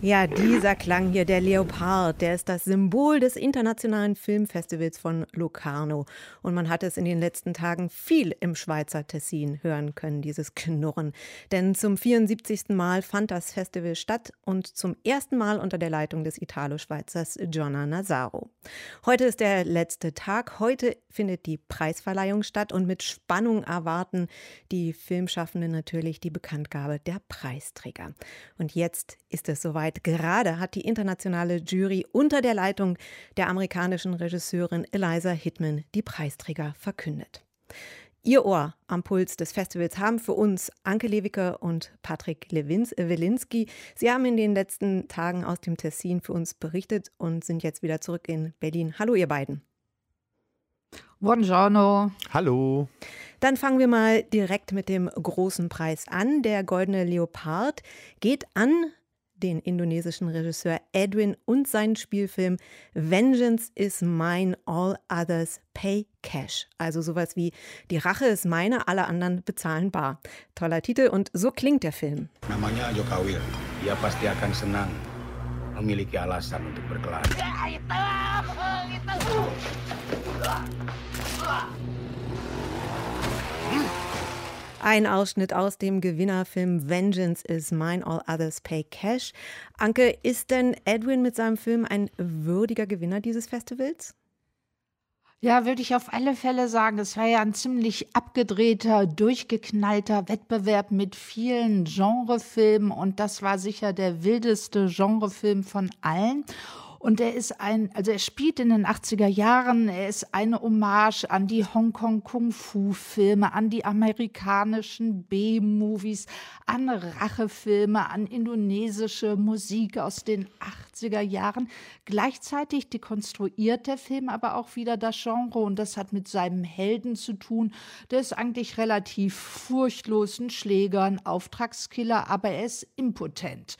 Ja, dieser Klang hier, der Leopard, der ist das Symbol des internationalen Filmfestivals von Locarno. Und man hat es in den letzten Tagen viel im Schweizer Tessin hören können, dieses Knurren. Denn zum 74. Mal fand das Festival statt und zum ersten Mal unter der Leitung des Italo-Schweizers Gianna Nazaro. Heute ist der letzte Tag. Heute findet die Preisverleihung statt und mit Spannung erwarten die Filmschaffenden natürlich die Bekanntgabe der Preisträger. Und jetzt ist es soweit. Gerade hat die internationale Jury unter der Leitung der amerikanischen Regisseurin Eliza Hitman die Preisträger verkündet. Ihr Ohr am Puls des Festivals haben für uns Anke Lewicke und Patrick Lewins, äh, Wilinski. Sie haben in den letzten Tagen aus dem Tessin für uns berichtet und sind jetzt wieder zurück in Berlin. Hallo, ihr beiden. Buongiorno. Hallo. Dann fangen wir mal direkt mit dem großen Preis an. Der Goldene Leopard geht an den indonesischen Regisseur Edwin und seinen Spielfilm Vengeance is Mine, All Others Pay Cash. Also sowas wie Die Rache ist meine, alle anderen bezahlen bar. Toller Titel und so klingt der Film. Namanya Jokawil. Ia pasti akan senang memiliki alasan untuk itu, itu. Ein Ausschnitt aus dem Gewinnerfilm Vengeance is Mine, All Others Pay Cash. Anke, ist denn Edwin mit seinem Film ein würdiger Gewinner dieses Festivals? Ja, würde ich auf alle Fälle sagen. Es war ja ein ziemlich abgedrehter, durchgeknallter Wettbewerb mit vielen Genrefilmen und das war sicher der wildeste Genrefilm von allen. Und er ist ein, also er spielt in den 80er Jahren, er ist eine Hommage an die Hongkong Kung-Fu-Filme, an die amerikanischen B-Movies, an Rachefilme, an indonesische Musik aus den 80er Jahren. Gleichzeitig dekonstruiert der Film aber auch wieder das Genre und das hat mit seinem Helden zu tun. Der ist eigentlich relativ furchtlos, ein Schläger, ein Auftragskiller, aber er ist impotent.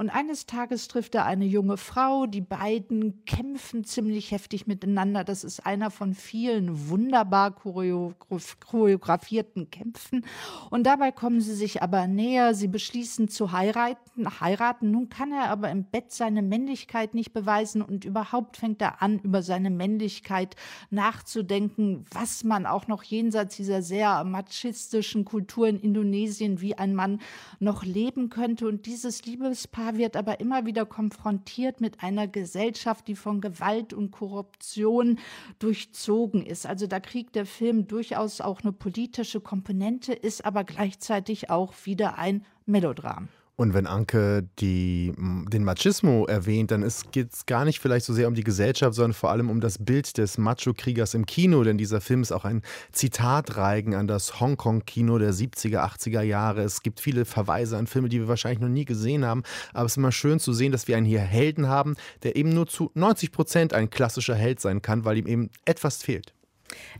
Und eines Tages trifft er eine junge Frau. Die beiden kämpfen ziemlich heftig miteinander. Das ist einer von vielen wunderbar choreografierten Kämpfen. Und dabei kommen sie sich aber näher. Sie beschließen zu heiraten. heiraten. Nun kann er aber im Bett seine Männlichkeit nicht beweisen und überhaupt fängt er an, über seine Männlichkeit nachzudenken, was man auch noch jenseits dieser sehr machistischen Kultur in Indonesien wie ein Mann noch leben könnte. Und dieses Liebespaar wird aber immer wieder konfrontiert mit einer Gesellschaft, die von Gewalt und Korruption durchzogen ist. Also da kriegt der Film durchaus auch eine politische Komponente, ist aber gleichzeitig auch wieder ein Melodram. Und wenn Anke die, den Machismo erwähnt, dann geht es gar nicht vielleicht so sehr um die Gesellschaft, sondern vor allem um das Bild des Macho-Kriegers im Kino. Denn dieser Film ist auch ein Zitatreigen an das Hongkong-Kino der 70er, 80er Jahre. Es gibt viele Verweise an Filme, die wir wahrscheinlich noch nie gesehen haben. Aber es ist immer schön zu sehen, dass wir einen hier Helden haben, der eben nur zu 90 Prozent ein klassischer Held sein kann, weil ihm eben etwas fehlt.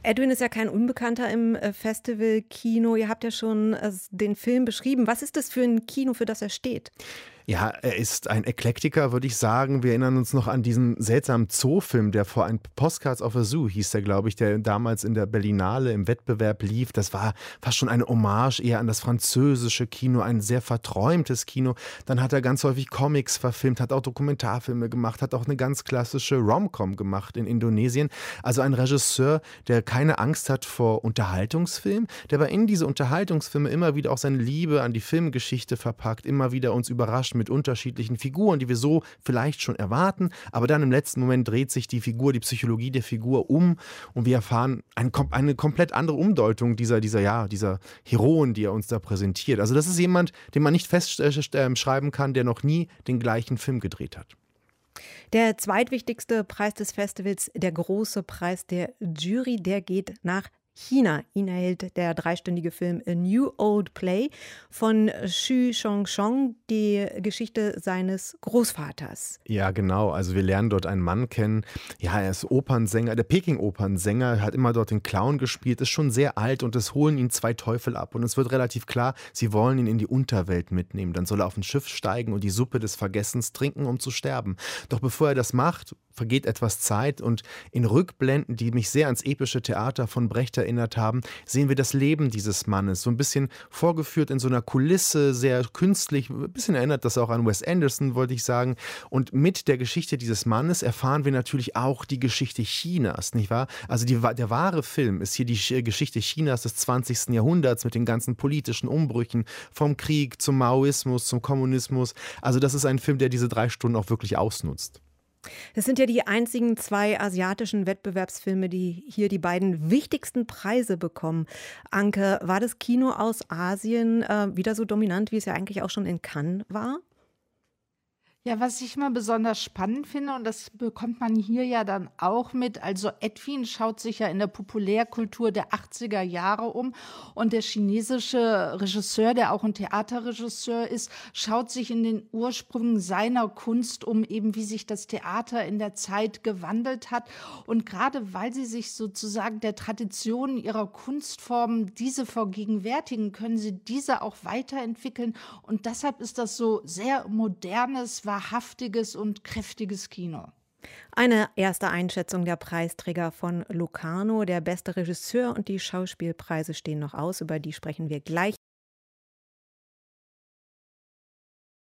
Edwin ist ja kein Unbekannter im äh, Festival-Kino. Ihr habt ja schon äh, den Film beschrieben. Was ist das für ein Kino, für das er steht? Ja, er ist ein Eklektiker, würde ich sagen. Wir erinnern uns noch an diesen seltsamen Zoofilm, der vor ein Postcards of a Zoo hieß der, glaube ich, der damals in der Berlinale im Wettbewerb lief. Das war fast schon eine Hommage eher an das französische Kino, ein sehr verträumtes Kino. Dann hat er ganz häufig Comics verfilmt, hat auch Dokumentarfilme gemacht, hat auch eine ganz klassische Rom-Com gemacht in Indonesien. Also ein Regisseur, der keine Angst hat vor Unterhaltungsfilmen, der aber in diese Unterhaltungsfilme immer wieder auch seine Liebe an die Filmgeschichte verpackt, immer wieder uns überrascht mit unterschiedlichen Figuren, die wir so vielleicht schon erwarten, aber dann im letzten Moment dreht sich die Figur, die Psychologie der Figur um und wir erfahren eine, eine komplett andere Umdeutung dieser, dieser, ja, dieser Heroen, die er uns da präsentiert. Also das ist jemand, den man nicht festschreiben kann, der noch nie den gleichen Film gedreht hat. Der zweitwichtigste Preis des Festivals, der große Preis der Jury, der geht nach China. Ihn erhält der dreistündige Film A New Old Play von Xu Chongchong, die Geschichte seines Großvaters. Ja, genau. Also wir lernen dort einen Mann kennen. Ja, er ist Opernsänger, der Peking-Opernsänger, hat immer dort den Clown gespielt, ist schon sehr alt und es holen ihn zwei Teufel ab. Und es wird relativ klar, sie wollen ihn in die Unterwelt mitnehmen. Dann soll er auf ein Schiff steigen und die Suppe des Vergessens trinken, um zu sterben. Doch bevor er das macht, vergeht etwas Zeit und in Rückblenden, die mich sehr ans epische Theater von Brecht erinnert haben, sehen wir das Leben dieses Mannes. So ein bisschen vorgeführt in so einer Kulisse, sehr künstlich. Ein bisschen erinnert das auch an Wes Anderson, wollte ich sagen. Und mit der Geschichte dieses Mannes erfahren wir natürlich auch die Geschichte Chinas, nicht wahr? Also die, der wahre Film ist hier die Geschichte Chinas des 20. Jahrhunderts mit den ganzen politischen Umbrüchen vom Krieg zum Maoismus, zum Kommunismus. Also das ist ein Film, der diese drei Stunden auch wirklich ausnutzt. Es sind ja die einzigen zwei asiatischen Wettbewerbsfilme, die hier die beiden wichtigsten Preise bekommen. Anke, war das Kino aus Asien äh, wieder so dominant, wie es ja eigentlich auch schon in Cannes war? Ja, was ich mal besonders spannend finde, und das bekommt man hier ja dann auch mit, also Edwin schaut sich ja in der Populärkultur der 80er Jahre um und der chinesische Regisseur, der auch ein Theaterregisseur ist, schaut sich in den Ursprüngen seiner Kunst um, eben wie sich das Theater in der Zeit gewandelt hat. Und gerade weil sie sich sozusagen der Tradition ihrer Kunstformen diese vergegenwärtigen, können sie diese auch weiterentwickeln. Und deshalb ist das so sehr modernes, wahrhaftiges und kräftiges Kino. Eine erste Einschätzung der Preisträger von Locarno. Der beste Regisseur und die Schauspielpreise stehen noch aus. Über die sprechen wir gleich.